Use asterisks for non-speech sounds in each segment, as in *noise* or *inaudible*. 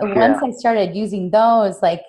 once I started using those, like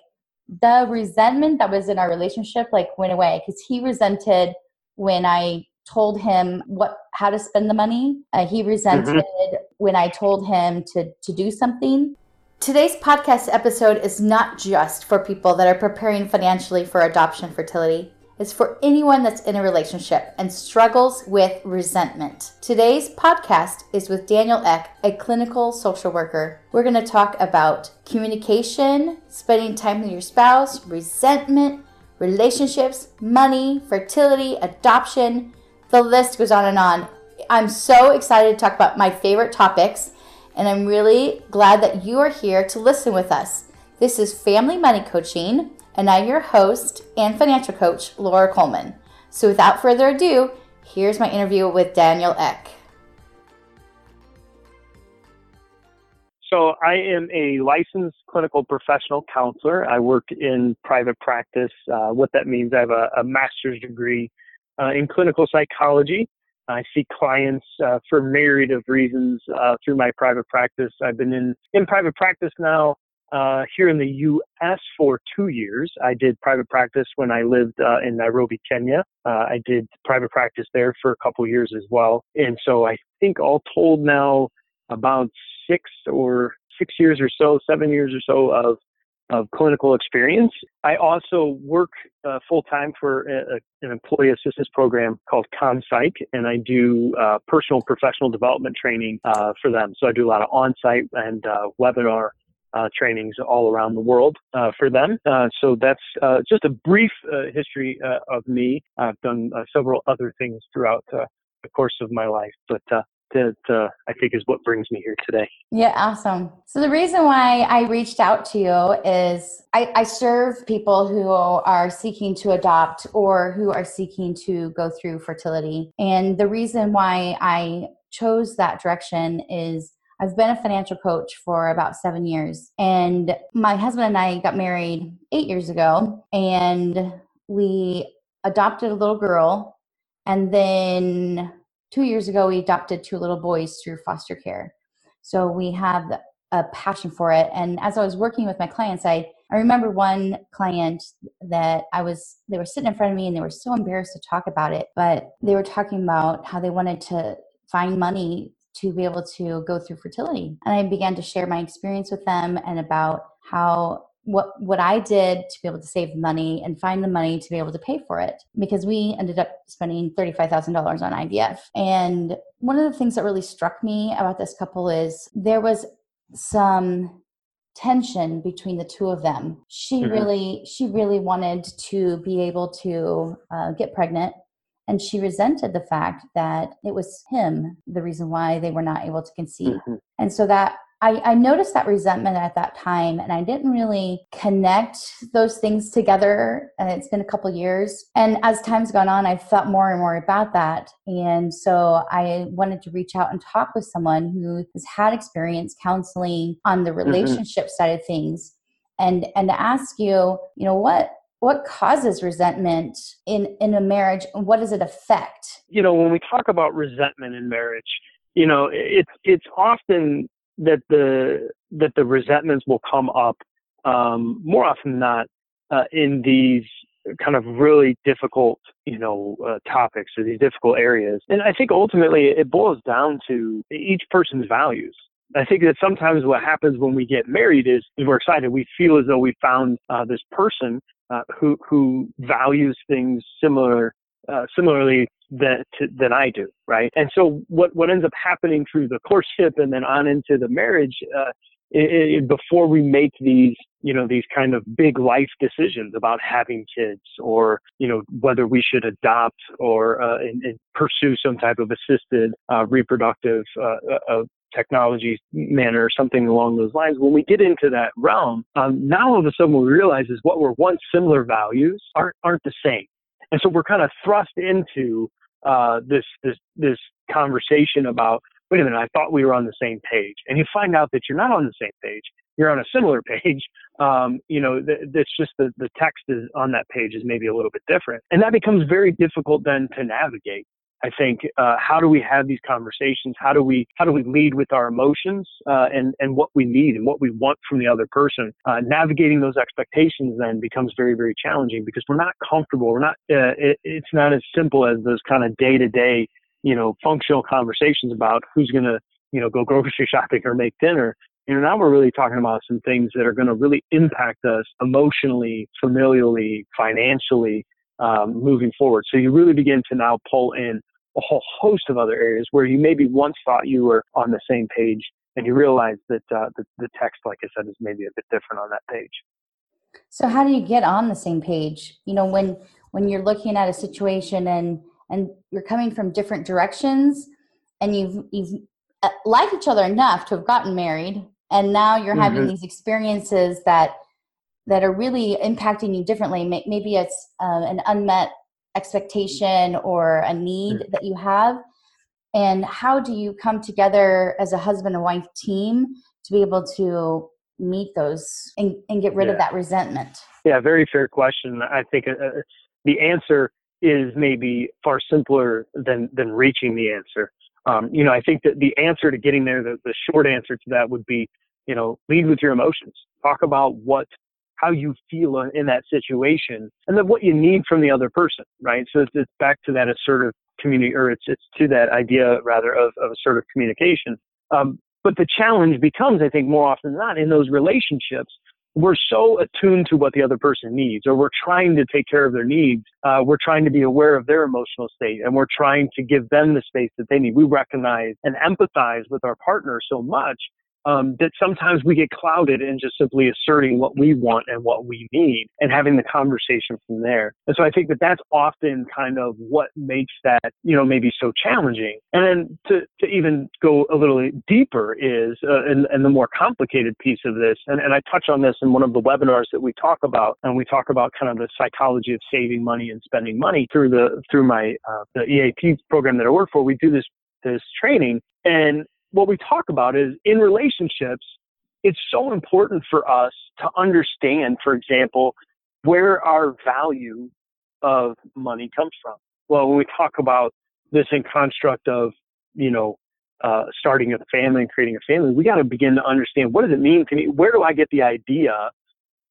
the resentment that was in our relationship like went away because he resented when I told him what how to spend the money. Uh, he resented mm-hmm. when I told him to to do something. Today's podcast episode is not just for people that are preparing financially for adoption fertility is for anyone that's in a relationship and struggles with resentment. Today's podcast is with Daniel Eck, a clinical social worker. We're going to talk about communication, spending time with your spouse, resentment, relationships, money, fertility, adoption. The list goes on and on. I'm so excited to talk about my favorite topics, and I'm really glad that you are here to listen with us. This is Family Money Coaching and I'm your host and financial coach, Laura Coleman. So without further ado, here's my interview with Daniel Eck. So I am a licensed clinical professional counselor. I work in private practice. Uh, what that means, I have a, a master's degree uh, in clinical psychology. I see clients uh, for myriad of reasons uh, through my private practice. I've been in, in private practice now uh, here in the U.S. for two years. I did private practice when I lived uh, in Nairobi, Kenya. Uh, I did private practice there for a couple of years as well. And so I think all told now about six or six years or so, seven years or so of of clinical experience. I also work uh, full time for a, a, an employee assistance program called ComPsych, and I do uh, personal professional development training uh, for them. So I do a lot of on site and uh, webinar trainings all around the world uh, for them. Uh, so that's uh, just a brief uh, history uh, of me. I've done several other things throughout the course of my life, but that I think is what brings me here today. Yeah, awesome. So the reason why I reached out to you is I, I serve people who are seeking to adopt or who are seeking to go through fertility. And the reason why I chose that direction is I've been a financial coach for about seven years. And my husband and I got married eight years ago, and we adopted a little girl. And then two years ago, we adopted two little boys through foster care. So we have a passion for it. And as I was working with my clients, I, I remember one client that I was, they were sitting in front of me and they were so embarrassed to talk about it, but they were talking about how they wanted to find money to be able to go through fertility. And I began to share my experience with them and about how what what I did to be able to save money and find the money to be able to pay for it because we ended up spending $35,000 on IVF. And one of the things that really struck me about this couple is there was some tension between the two of them. She mm-hmm. really she really wanted to be able to uh, get pregnant and she resented the fact that it was him the reason why they were not able to conceive. Mm-hmm. And so that I, I, noticed that resentment at that time and I didn't really connect those things together. And it's been a couple years. And as time's gone on, I've thought more and more about that. And so I wanted to reach out and talk with someone who has had experience counseling on the mm-hmm. relationship mm-hmm. side of things and and to ask you, you know, what what causes resentment in in a marriage and what does it affect? You know when we talk about resentment in marriage you know it's it's often that the that the resentments will come up um, more often than not uh, in these kind of really difficult you know uh, topics or these difficult areas. And i think ultimately it boils down to each person's values. I think that sometimes what happens when we get married is we're excited. We feel as though we found uh, this person uh, who who values things similar uh, similarly that to, than I do, right? And so what what ends up happening through the courtship and then on into the marriage, uh, it, it, before we make these you know these kind of big life decisions about having kids or you know whether we should adopt or uh, and, and pursue some type of assisted uh, reproductive uh, uh technology manner or something along those lines. When we get into that realm, um, now all of a sudden we realize is what were once similar values aren't aren't the same, and so we're kind of thrust into uh, this this this conversation about wait a minute, I thought we were on the same page, and you find out that you're not on the same page. You're on a similar page. *laughs* Um, you know, th- that's just the the text is on that page is maybe a little bit different, and that becomes very difficult then to navigate I think uh, how do we have these conversations? How do we how do we lead with our emotions uh, and and what we need and what we want from the other person? Uh, navigating those expectations then becomes very very challenging because we're not comfortable. We're not. Uh, it, it's not as simple as those kind of day to day you know functional conversations about who's going to you know go grocery *laughs* shopping or make dinner. You know, now we're really talking about some things that are going to really impact us emotionally, familially, financially, um, moving forward. So you really begin to now pull in a whole host of other areas where you maybe once thought you were on the same page and you realize that uh, the, the text, like I said, is maybe a bit different on that page. So how do you get on the same page? You know, when when you're looking at a situation and and you're coming from different directions and you've you've uh, liked each other enough to have gotten married and now you're mm-hmm. having these experiences that that are really impacting you differently maybe it's uh, an unmet expectation or a need that you have? And how do you come together as a husband and wife team to be able to meet those and, and get rid yeah. of that resentment? Yeah very fair question. I think uh, uh, the answer is maybe far simpler than than reaching the answer. Um, you know i think that the answer to getting there the, the short answer to that would be you know lead with your emotions. Talk about what how you feel in that situation and then what you need from the other person, right? So it's, it's back to that assertive community, or it's, it's to that idea rather of, of assertive communication. Um, but the challenge becomes, I think, more often than not in those relationships, we're so attuned to what the other person needs, or we're trying to take care of their needs. Uh, we're trying to be aware of their emotional state, and we're trying to give them the space that they need. We recognize and empathize with our partner so much um, that sometimes we get clouded in just simply asserting what we want and what we need and having the conversation from there. And so I think that that's often kind of what makes that, you know, maybe so challenging. And then to, to even go a little deeper is, uh, and, and the more complicated piece of this, and, and I touch on this in one of the webinars that we talk about, and we talk about kind of the psychology of saving money and spending money through the, through my, uh, the EAP program that I work for. We do this, this training and what we talk about is in relationships, it's so important for us to understand, for example, where our value of money comes from. Well, when we talk about this in construct of, you know, uh, starting a family and creating a family, we got to begin to understand what does it mean to me? Where do I get the idea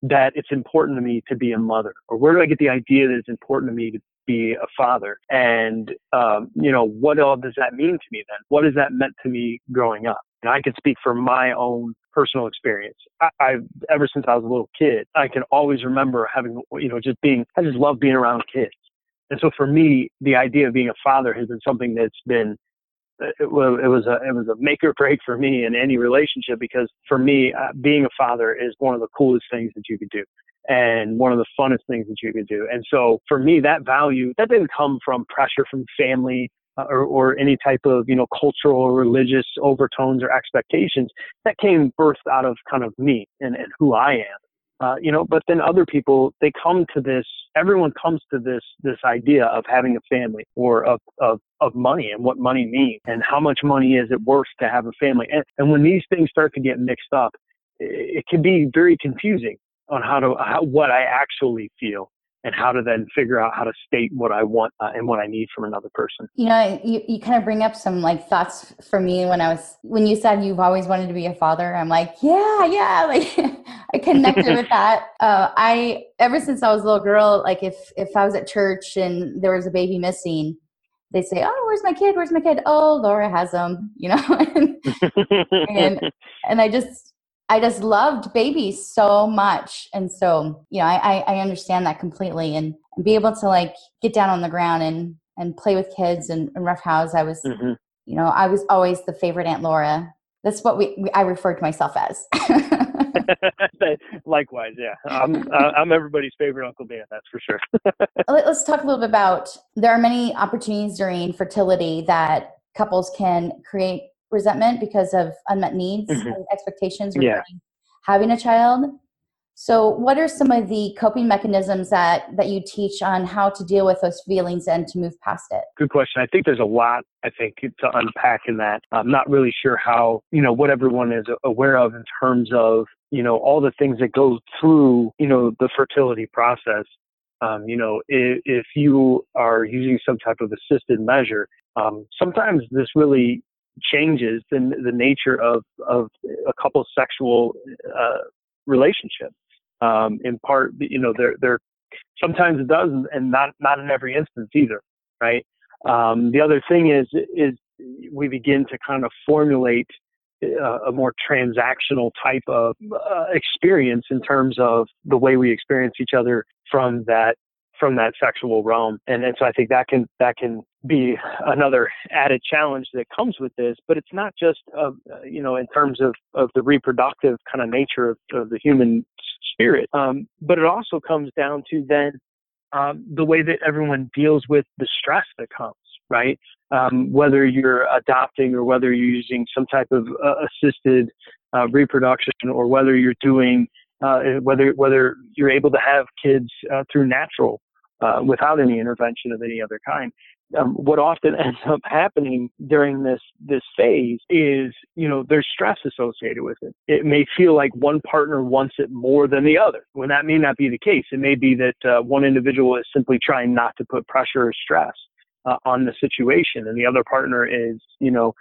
that it's important to me to be a mother? Or where do I get the idea that it's important to me to be a father. And, um, you know, what all does that mean to me then? What has that meant to me growing up? And I can speak from my own personal experience. I, I've ever since I was a little kid, I can always remember having, you know, just being, I just love being around kids. And so for me, the idea of being a father has been something that's been it was it was a it was a make or break for me in any relationship because for me uh, being a father is one of the coolest things that you could do and one of the funnest things that you could do. And so for me, that value, that didn't come from pressure from family uh, or, or any type of, you know, cultural or religious overtones or expectations. That came birthed out of kind of me and, and who I am. Uh, you know, but then other people, they come to this, everyone comes to this, this idea of having a family or of, of, of money and what money means and how much money is it worth to have a family. And, and when these things start to get mixed up, it, it can be very confusing on how to how, what I actually feel and how to then figure out how to state what I want uh, and what I need from another person. You know, you, you kind of bring up some like thoughts for me when I was when you said you've always wanted to be a father. I'm like, yeah, yeah, *laughs* like I connected with that. *laughs* Uh, I ever since I was a little girl, like if if I was at church and there was a baby missing, they say, "Oh, where's my kid? Where's my kid? Oh, Laura has them," you know, and, *laughs* and and I just I just loved babies so much. And so, you know, I, I understand that completely and, be able to like get down on the ground and, and play with kids and, and house. I was, mm-hmm. you know, I was always the favorite Aunt Laura. That's what we, we I referred to myself as. *laughs* *laughs* Likewise, yeah. I'm, I'm everybody's favorite Uncle Dan, that's for sure. *laughs* Let's talk a little bit about, there are many opportunities during fertility that couples can create resentment because of unmet needs mm-hmm. and expectations regarding yeah. having a child. So, what are some of the coping mechanisms that that you teach on how to deal with those feelings and to move past it? Good question. I think there's a lot I think to unpack in that. I'm not really sure how you know what everyone is aware of in terms of you know all the things that go through you know the fertility process Um, you know, if, if, you are using some type of assisted measure, um, sometimes this really changes the, the nature of, of a couple's sexual uh, relationship. Um, in part, you know, they're, they're sometimes it does, and not not in every instance either, right? Um, the other thing is is we begin to kind of formulate uh, a more transactional type of uh, experience in terms of the way we experience each other from that from that sexual realm. And, and so I think that can that can be another added challenge that comes with this. But it's not just uh, you know in terms of of the reproductive kind of nature of, of the human spirit, um, but it also comes down to then um, the way that everyone deals with the stress that comes. Right, um, whether you're adopting or whether you're using some type of uh, assisted uh, reproduction or whether you're doing uh, whether whether you're able to have kids uh, through natural uh, without any intervention of any other kind. Um, what often *laughs* ends up happening during this this phase is, you know, there's stress associated with it. It may feel like one partner wants it more than the other, when that may not be the case. It may be that uh, one individual is simply trying not to put pressure or stress uh, on the situation, and the other partner is, you know,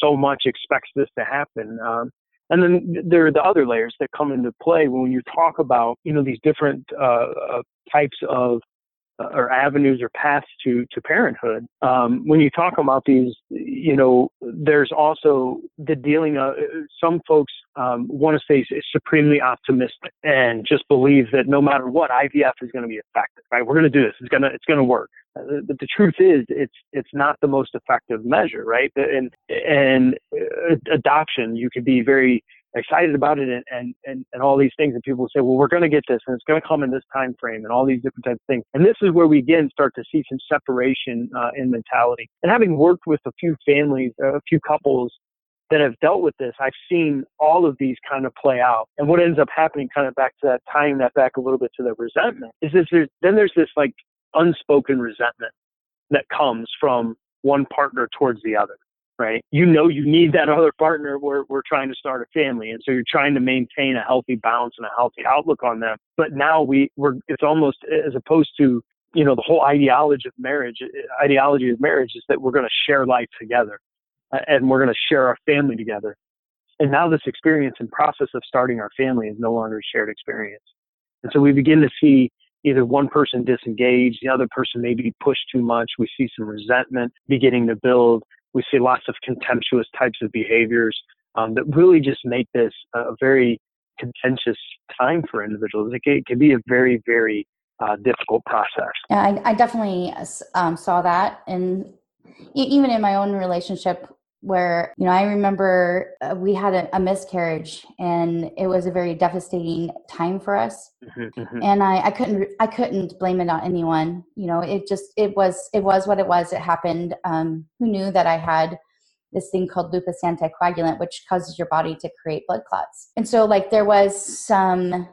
so much expects this to happen. Um, and then there are the other layers that come into play when you talk about, you know, these different uh, uh types of or avenues or paths to to parenthood. Um, when you talk about these, you know, there's also the dealing of some folks um, want to stay supremely optimistic and just believe that no matter what, IVF is going to be effective. Right? We're going to do this. It's gonna it's going to work. Uh, but the truth is, it's it's not the most effective measure, right? And and uh, adoption, you could be very excited about it and, and, and, and all these things. And people say, well, we're going to get this and it's going to come in this time frame and all these different types of things. And this is where we again start to see some separation uh, in mentality. And having worked with a few families, a few couples that have dealt with this, I've seen all of these kind of play out. And what ends up happening, kind of back to that, tying that back a little bit to the resentment, is this, there's, then there's this like unspoken resentment that comes from one partner towards the other right? You know you need that other partner. We're we're trying to start a family, and so you're trying to maintain a healthy balance and a healthy outlook on them. But now we we're it's almost as opposed to you know the whole ideology of marriage. Ideology of marriage is that we're going to share life together, and we're going to share our family together. And now this experience and process of starting our family is no longer a shared experience. And so we begin to see either one person disengaged, the other person maybe pushed too much. We see some resentment beginning to build. We see lots of contemptuous types of behaviors um, that really just make this a very contentious time for individuals. It can, be a very, very uh, difficult process. Yeah, I, I definitely um, saw that, and even in my own relationship where you know i remember uh, we had a, a, miscarriage and it was a very devastating time for us. Mm-hmm, mm-hmm. and I, I couldn't i couldn't blame it on anyone. You know it just it was it was what it was. It happened. Um, who knew that i had this thing called lupus anticoagulant which causes your body to create blood clots. And so like there was some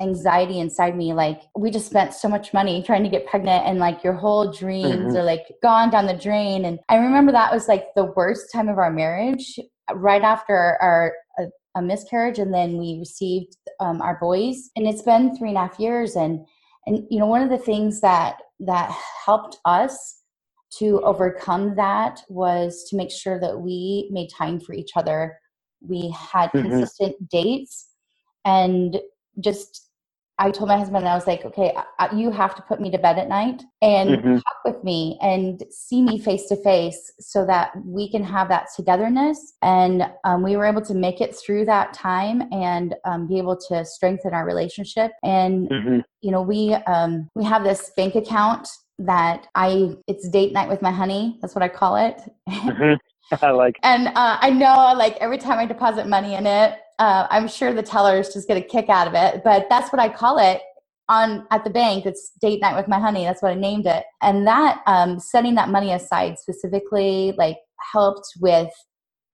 anxiety inside me like we just spent so much money trying to get pregnant and like your whole dreams mm-hmm. are like gone down the drain and i remember that was like the worst time of our marriage right after our, a, a miscarriage and then we received um, our boys and it's been three and a half years and and you know one of the things that that helped us to overcome that was to make sure that we made time for each other we had mm-hmm. consistent dates and just I told my husband, and I was like, okay, I, you have to put me to bed at night and mm-hmm. talk with me and see me face to face so that we can have that togetherness. And um, we were able to make it through that time and um, be able to strengthen our relationship. And, mm-hmm. you know, we, um, we have this bank account that I, it's date night with my honey. That's what I call it. Mm-hmm. *laughs* I like. And uh, I know, like every time I deposit money in it, uh, I'm sure the tellers just get a kick out of it. But that's what I call it on at the bank. It's date night with my honey. That's what I named it. And that um, setting that money aside specifically, like helped with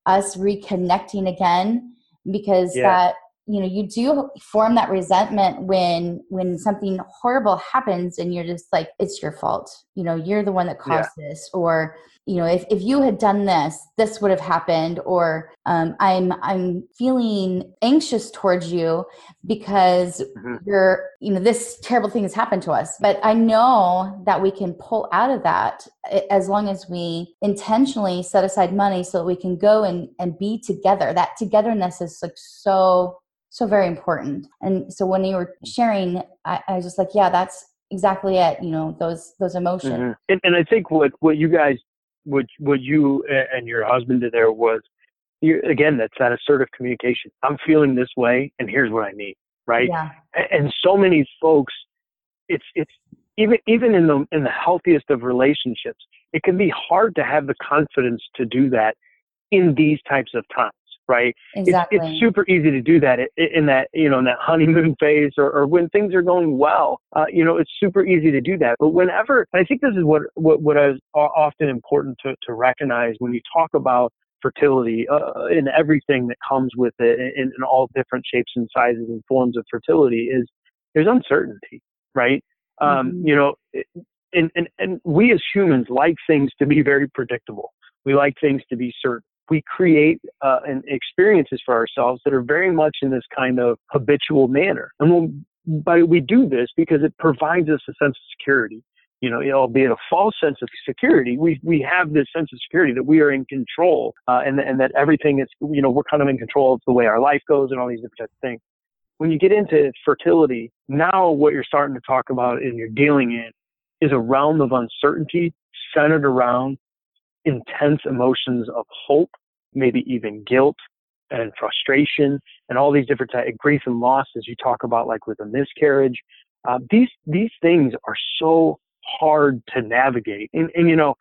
us reconnecting again because yeah. that you know you do form that resentment when when something horrible happens and you're just like it's your fault you know you're the one that caused yeah. this or you know if, if you had done this this would have happened or um, i'm i'm feeling anxious towards you because mm-hmm. you're you know this terrible thing has happened to us but i know that we can pull out of that as long as we intentionally set aside money so that we can go and and be together that togetherness is like so so very important and so when you were sharing I, I was just like yeah that's exactly it you know those those emotions mm-hmm. and, and i think what what you guys what what you and your husband did there was you, again that's that assertive communication. I'm feeling this way and here's what i need right? Yeah. and so many folks it's it's even even in the in the healthiest of relationships it can be hard to have the confidence to do that in these types of times right? Exactly. It's, it's super easy to do that in that, you know, in that honeymoon *laughs* phase or, or when things are going well. Uh, you know, it's super easy to do that. But whenever, I think this is what, what, what is often important to, to recognize when you talk about fertility uh, in everything that comes with it in, in all different shapes and sizes and forms of fertility is there's uncertainty, right? Um, mm-hmm. You know, and, and, and we as humans like things to be very predictable. We like things to be certain we create uh, an experiences for ourselves that are very much in this kind of habitual manner. And we'll, but we do this because it provides us a sense of security. You know, albeit a false sense of security, we we have this sense of security that we are in control, uh, and and that everything is, you know, we're kind of in control of the way our life goes and all these different things. When you get into fertility, now what you're starting to talk about and you're dealing in is a realm of uncertainty centered around intense emotions of hope, maybe even guilt and frustration and all these different types of grief and loss as you talk about like with a miscarriage. Uh, these, these things are so hard to navigate. And, and you know,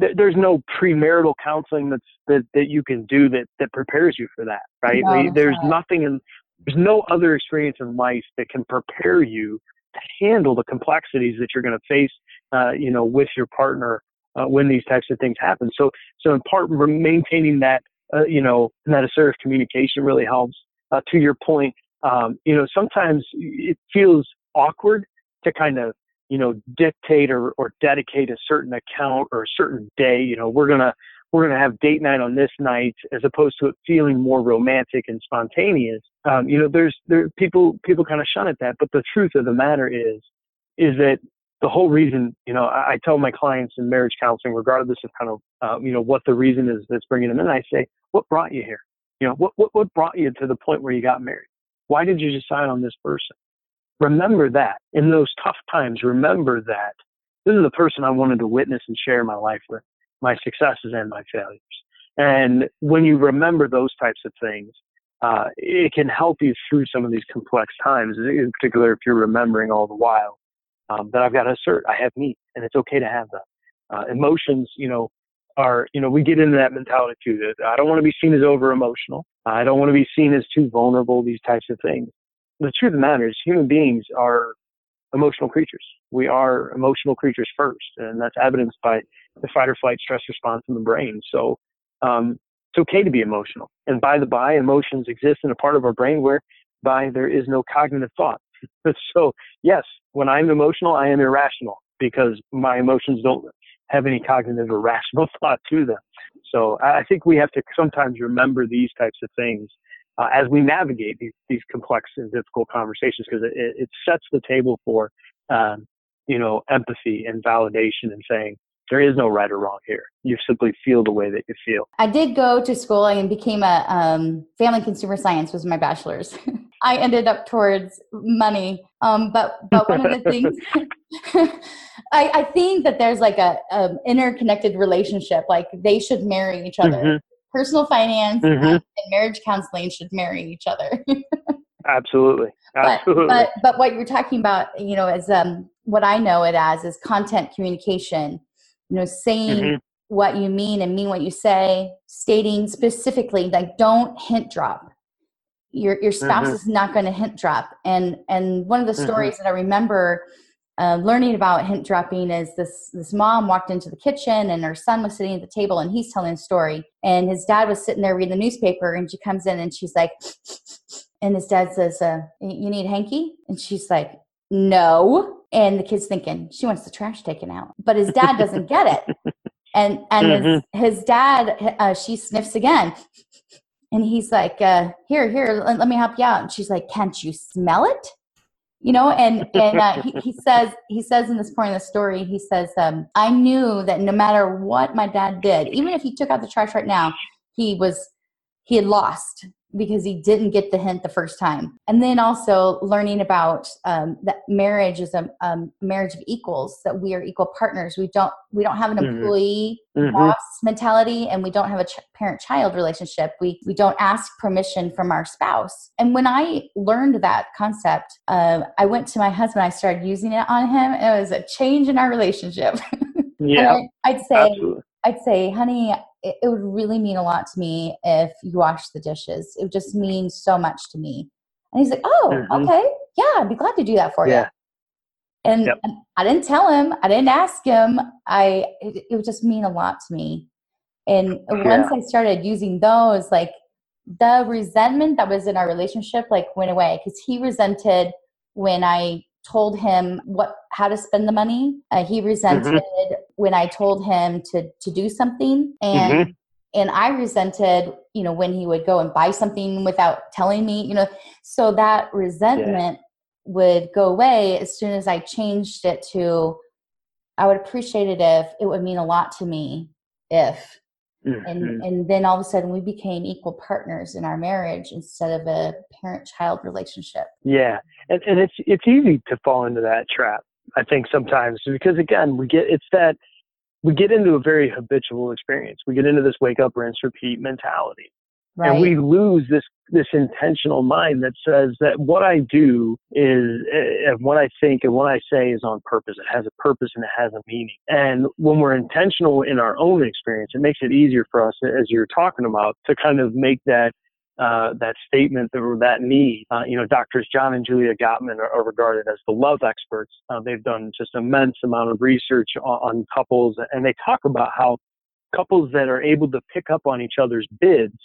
th- there's no premarital counseling that's, that, that you can do that, that prepares you for that, right? No, there's right. nothing in, there's no other experience in life that can prepare you to handle the complexities that you're going to face, uh, you know, with your partner uh, when these types of things happen. So, so in part, maintaining that, uh, you know, that assertive communication really helps. Uh, to your point, um, you know, sometimes it feels awkward to kind of, you know, dictate or, or dedicate a certain account or a certain day. You know, we're gonna we're gonna have date night on this night, as opposed to it feeling more romantic and spontaneous. Um, you know, there's there people people kind of shun at that, but the truth of the matter is is that the whole reason, you know, I, I, tell my clients in marriage counseling, regardless of kind of, uh, you know, what the reason is that's bringing them in, I say, what brought you here? You know, what, what, what brought you to the point where you got married? Why did you decide on this person? Remember that in those tough times, remember that this is the person I wanted to witness and share my life with, my successes and my failures. And when you remember those types of things, uh, it can help you through some of these complex times, in particular if you're remembering all the while um, that I've got to assert. I have me, and it's okay to have them. Uh, emotions, you know, are you know we get into that mentality too. That I don't want to be seen as over emotional. I don't want to be seen as too vulnerable. These types of things. The truth of the matter is, human beings are emotional creatures. We are emotional creatures first, and that's evidenced by the fight or flight stress response in the brain. So um, it's okay to be emotional. And by the by, emotions exist in a part of our brain where by there is no cognitive thought. *laughs* so yes, when I'm emotional, I am irrational because my emotions don't have any cognitive or rational *laughs* thought to them. So I think we have to sometimes remember these types of things uh, as we navigate these, these complex and difficult conversations because it, it sets the table for, um, you know, empathy and validation and saying, there is no right or wrong here. You simply feel the way that you feel. I did go to school and became a um, family consumer science was my bachelor's. *laughs* I ended up towards money. Um, but but one of the things *laughs* I, I think that there's like a, a, interconnected relationship. Like they should marry each other. Mm-hmm. Personal finance mm-hmm. and marriage counseling should marry each other. Absolutely. *laughs* Absolutely. But, but, but what you're talking about, you know, is um, what I know it as is content communication. You know, saying mm-hmm. what you mean and mean what you say, stating specifically, like don't hint drop your your spouse mm-hmm. is not going to hint drop and and one of the mm-hmm. stories that i remember uh, learning about hint dropping is this this mom walked into the kitchen and her son was sitting at the table and he's telling a story and his dad was sitting there reading the newspaper and she comes in and she's like and his dad says uh, you need hanky and she's like no and the kid's thinking she wants the trash taken out but his dad doesn't get it And and mm-hmm. his, his, dad, uh, she sniffs again, and he's like, uh, "Here, here, let, let, me help you out." And she's like, "Can't you smell it?" You know, and and uh, he, he says he says in this point in the story, he says, um, "I knew that no matter what my dad did, even if he took out the trash right now, he was he had lost because he didn't get the hint the first time. And then also learning about um, that marriage is a um, marriage of equals, that we are equal partners. We don't we don't have an mm-hmm. employee mm-hmm. boss mentality, and we don't have a ch- parent child relationship. We we don't ask permission from our spouse. And when I learned that concept, uh, I went to my husband. I started using it on him, and it was a change in our relationship. *laughs* Yeah, I'd say. Absolutely. I'd say, honey, it, it, would really mean a lot to me if you wash the dishes. It would just mean so much to me. And he's like, oh, mm-hmm. okay. Yeah, I'd be glad to do that for yeah. you. And, yep. and, I didn't tell him, I didn't ask him. I, it, it would just mean a lot to me. And yeah. once I started using those, like the resentment that was in our relationship, like went away because he resented when I told him what how to spend the money. Uh, he resented mm-hmm. When I told him to to do something, and mm-hmm. and I resented you know when he would go and buy something without telling me. You know, so that resentment yeah. would go away as soon as I changed it to. I would appreciate it if it would mean a lot to me if Mm-hmm. And and then all of a sudden we became equal partners in our marriage instead of a parent child relationship. Yeah. And and it's it's easy to fall into that trap, I think sometimes because again, we get it's that we get into a very habitual experience. We get into this wake up, rinse, repeat mentality. Right. And we lose this this intentional mind that says that what I do is eh, and what I think and what I say is on purpose. It has a purpose and it has a meaning. And when we're intentional in our own experience, it makes it easier for us, as you're talking about, to kind of make that uh, that statement or that need. Uh, you know, doctors John and Julia Gottman are, are regarded as the love experts. Uh, they've done just immense amount of research on, on couples, and they talk about how couples that are able to pick up on each other's bids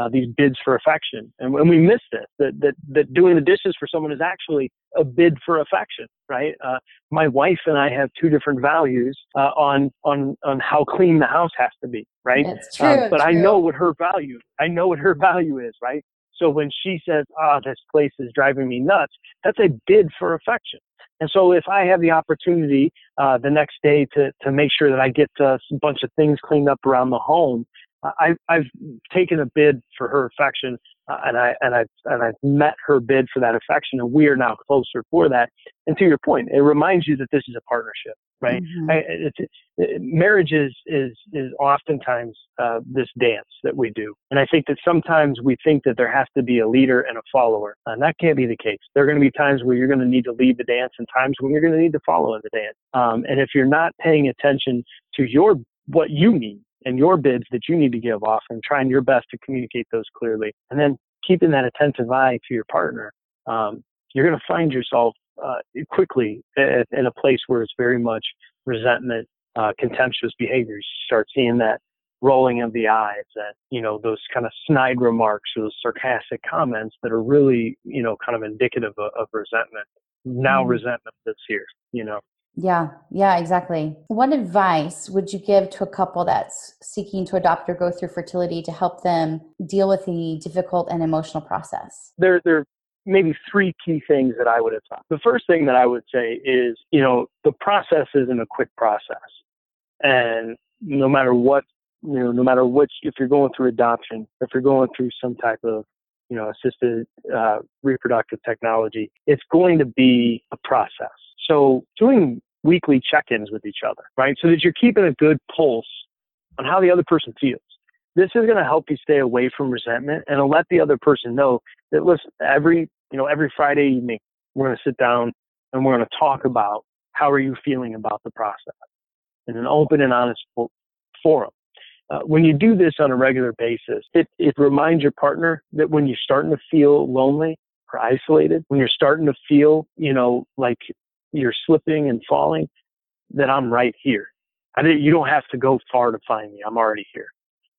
uh, these bids for affection. And when we miss this, that, that, that doing the dishes for someone is actually a bid for affection, right? Uh, my wife and I have two different values uh, on, on, on how clean the house has to be, right? True, um, but true. I know what her value, I know what her *laughs* value is, right? So when she says, ah, oh, this place is driving me nuts, that's a bid for affection. And so if I have the opportunity uh, the next day to, to make sure that I get uh, a bunch of things cleaned up around the home, I, I've taken a bid for her affection, uh, and I and I and I've met her bid for that affection, and we are now closer for that. And to your point, it reminds you that this is a partnership, right? Mm-hmm. I, it's, it, marriage is is is oftentimes uh, this dance that we do, and I think that sometimes we think that there has to be a leader and a follower, and that can't be the case. There are going to be times where you're going to need to lead the dance, and times when you're going to need to follow in the dance. Um, and if you're not paying attention to your what you need and your bids that you need to give off and trying your best to communicate those clearly. And then keeping that attentive eye to your partner, um, you're going to find yourself uh, quickly in a place where it's very much resentment, uh, contemptuous behaviors. You start seeing that rolling of the eyes that, you know, those kind of snide remarks or those sarcastic comments that are really, you know, kind of indicative of, of resentment. Now mm-hmm. resentment that's here, you know. Yeah, yeah, exactly. What advice would you give to a couple that's seeking to adopt or go through fertility to help them deal with the difficult and emotional process? There, there are maybe three key things that I would adopt. The first thing that I would say is, you know, the process isn't a quick process. And no matter what, you know, no matter which, if you're going through adoption, if you're going through some type of you know, assisted uh, reproductive technology, it's going to be a process. So doing weekly check-ins with each other, right? So that you're keeping a good pulse on how the other person feels. This is going to help you stay away from resentment and let the other person know that listen, every, you know, every Friday evening, we're going to sit down and we're going to talk about how are you feeling about the process in an open and honest forum. Uh, when you do this on a regular basis, it, it reminds your partner that when you're starting to feel lonely or isolated, when you're starting to feel, you know, like you're slipping and falling, then I'm right here. I didn't, you don't have to go far to find me. I'm already here.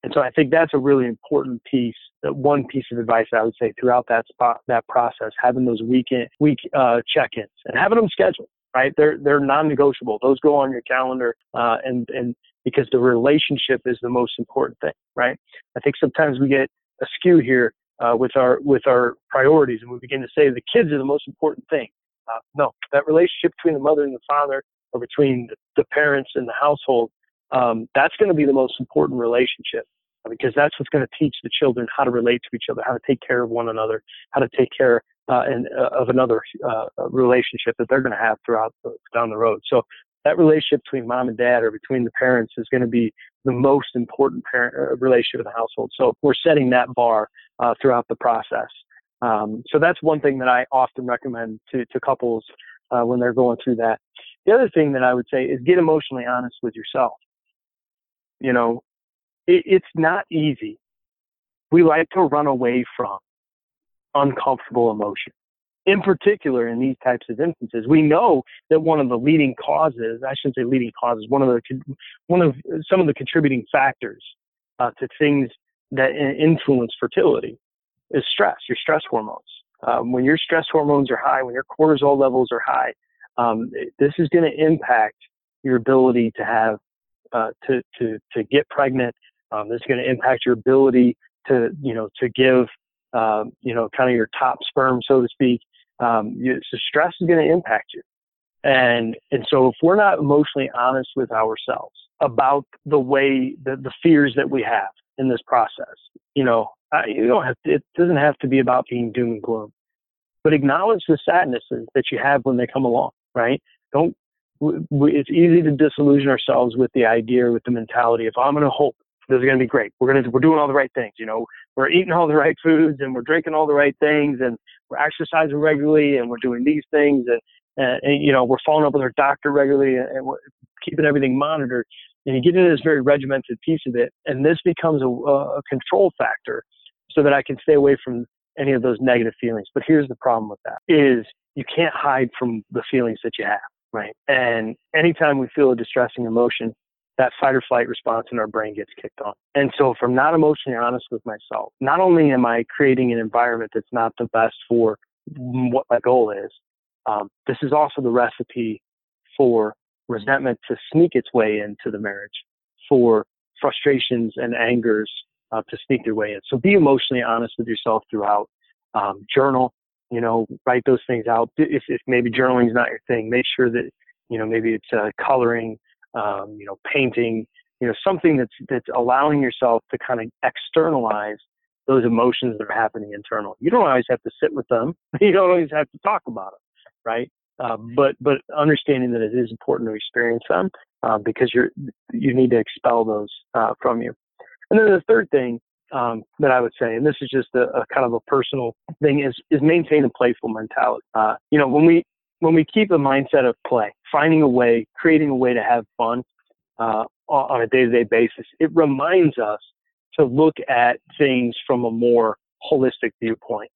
And so I think that's a really important piece. That one piece of advice I would say throughout that spot, that process, having those weekend week uh, check-ins and having them scheduled. Right, they're they're non-negotiable. Those go on your calendar, uh, and and because the relationship is the most important thing, right? I think sometimes we get askew here uh, with our with our priorities, and we begin to say the kids are the most important thing. Uh, no, that relationship between the mother and the father, or between the parents and the household, um, that's going to be the most important relationship because that's what's going to teach the children how to relate to each other, how to take care of one another, how to take care uh, and, uh, of another uh, relationship that they're going to have throughout the, down the road. So that relationship between mom and dad or between the parents is going to be the most important parent uh, relationship in the household. So we're setting that bar uh, throughout the process. Um, so that's one thing that I often recommend to, to couples uh, when they're going through that. The other thing that I would say is get emotionally honest with yourself. You know, it, it's not easy. We like to run away from uncomfortable emotion. In particular, in these types of instances, we know that one of the leading causes—I shouldn't say leading causes—one of the one of some of the contributing factors uh, to things that influence fertility is stress. Your stress hormones. Um, when your stress hormones are high, when your cortisol levels are high, um, this is going to impact your ability to have uh, to to to get pregnant. Um, this is going to impact your ability to you know to give um, you know kind of your top sperm, so to speak. Um, you, so stress is going to impact you, and and so if we're not emotionally honest with ourselves about the way the the fears that we have in this process, you know, I, you don't have to, it doesn't have to be about being doom and gloom, but acknowledge the sadnesses that you have when they come along. Right? Don't it's easy to disillusion ourselves with the idea, with the mentality of oh, I'm going to hope this is going to be great. We're going to we're doing all the right things. You know, we're eating all the right foods and we're drinking all the right things and we're exercising regularly and we're doing these things and, and, and you know we're following up with our doctor regularly and, and we're keeping everything monitored. And you get into this very regimented piece of it, and this becomes a, a control factor, so that I can stay away from any of those negative feelings. But here's the problem with that: is you can't hide from the feelings that you have right? And anytime we feel a distressing emotion, that fight or flight response in our brain gets kicked on. And so if I'm not emotionally honest with myself, not only am I creating an environment that's not the best for what my goal is, um, this is also the recipe for resentment to sneak its way into the marriage, for frustrations and angers uh, to sneak their way in. So be emotionally honest with yourself throughout. Um, journal, you know, write those things out. If, if maybe journaling is not your thing, make sure that, you know, maybe it's uh, coloring, um, you know, painting, you know, something that's, that's allowing yourself to kind of externalize those emotions that are happening internal. You don't always have to sit with them. *laughs* You don't always have to talk about them, right? Uh, but but understanding that it is important to experience them uh, because you're you need to expel those uh, from you. And then the third thing um, that I would say, and this is just a, a, kind of a personal thing, is is maintain a playful mentality. Uh, you know, when we when we keep a mindset of play, finding a way, creating a way to have fun uh, on a day-to-day basis, it reminds us to look at things from a more holistic viewpoint.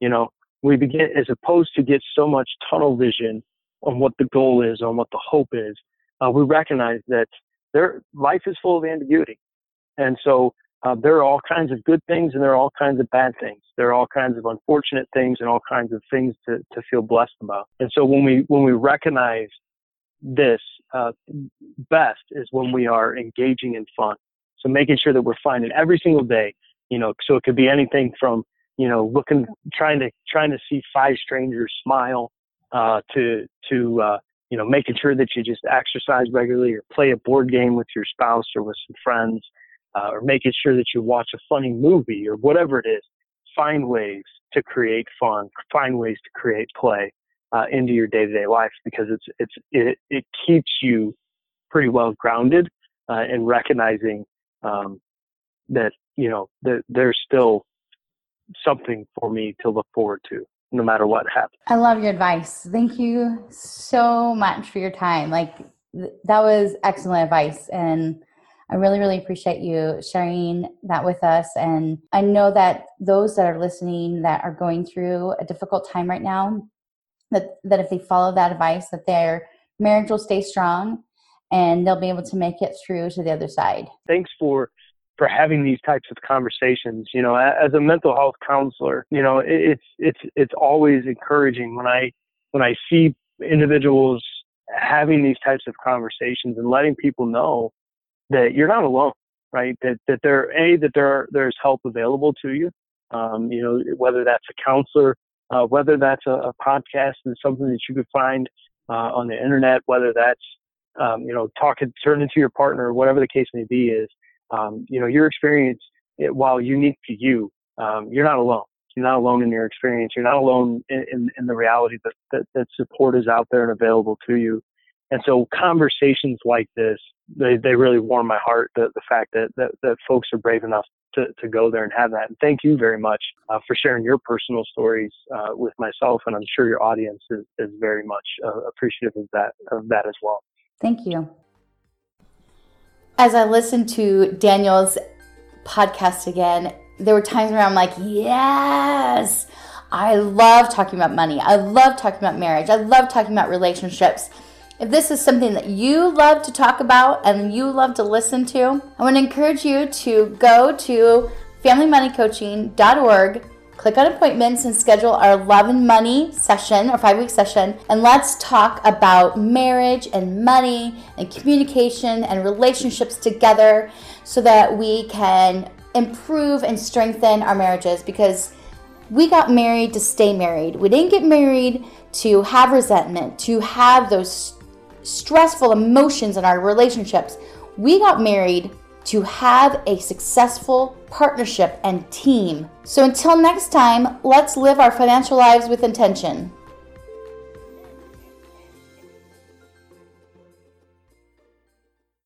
You know, we begin as opposed to get so much tunnel vision on what the goal is, on what the hope is. Uh, we recognize that there life is full of ambiguity, and so uh, there are all kinds of good things and there are all kinds of bad things. There are all kinds of unfortunate things and all kinds of things to, to feel blessed about. And so when we when we recognize this uh, best is when we are engaging in fun. So making sure that we're finding every single day, you know, so it could be anything from you know looking trying to trying to see five strangers smile uh, to to uh, you know making sure that you just exercise regularly or play a board game with your spouse or with some friends uh, or making sure that you watch a funny movie or whatever it is. Find ways to create fun, find ways to create play uh, into your day-to-day life because it's it's it, it keeps you pretty well grounded uh, in recognizing um, that you know that there's still something for me to look forward to no matter what happens. I love your advice. Thank you so much for your time. Like th- that was excellent advice and I really, really appreciate you sharing that with us. And I know that those that are listening that are going through a difficult time right now, that, that if they follow that advice, that their marriage will stay strong and they'll be able to make it through to the other side. Thanks for for having these types of conversations. You know, as a mental health counselor, you know, it's it's it's always encouraging when I when I see individuals having these types of conversations and letting people know that you're not alone, right? That that there a that there there's help available to you. Um, you know, whether that's a counselor, uh, whether that's a, a, podcast and something that you could find uh, on the internet, whether that's um, you know talking turning to your partner, whatever the case may be, is um, you know your experience, it, while unique to you, um, you're not alone. You're not alone in your experience. You're not alone in, in, in the reality that, that, that support is out there and available to you. And so conversations like this, they, they really warm my heart. The, the fact that, that, that folks are brave enough to, to go there and have that. And thank you very much uh, for sharing your personal stories uh, with myself. And I'm sure your audience is, is very much uh, appreciative of that, of that as well. Thank you. As I listened to Daniel's podcast again, there were times where I'm like, yes, I love talking about money. I love talking about marriage. I love talking about relationships. If this is something that you love to talk about and you love to listen to, I want to encourage you to go to familymoneycoaching.org, click on appointments, and schedule our love and money session or five week session. And let's talk about marriage and money and communication and relationships together so that we can improve and strengthen our marriages because we got married to stay married. We didn't get married to have resentment, to have those stressful emotions in our relationships. We got married to have a successful partnership and team. So until next time, let's live our financial lives with intention.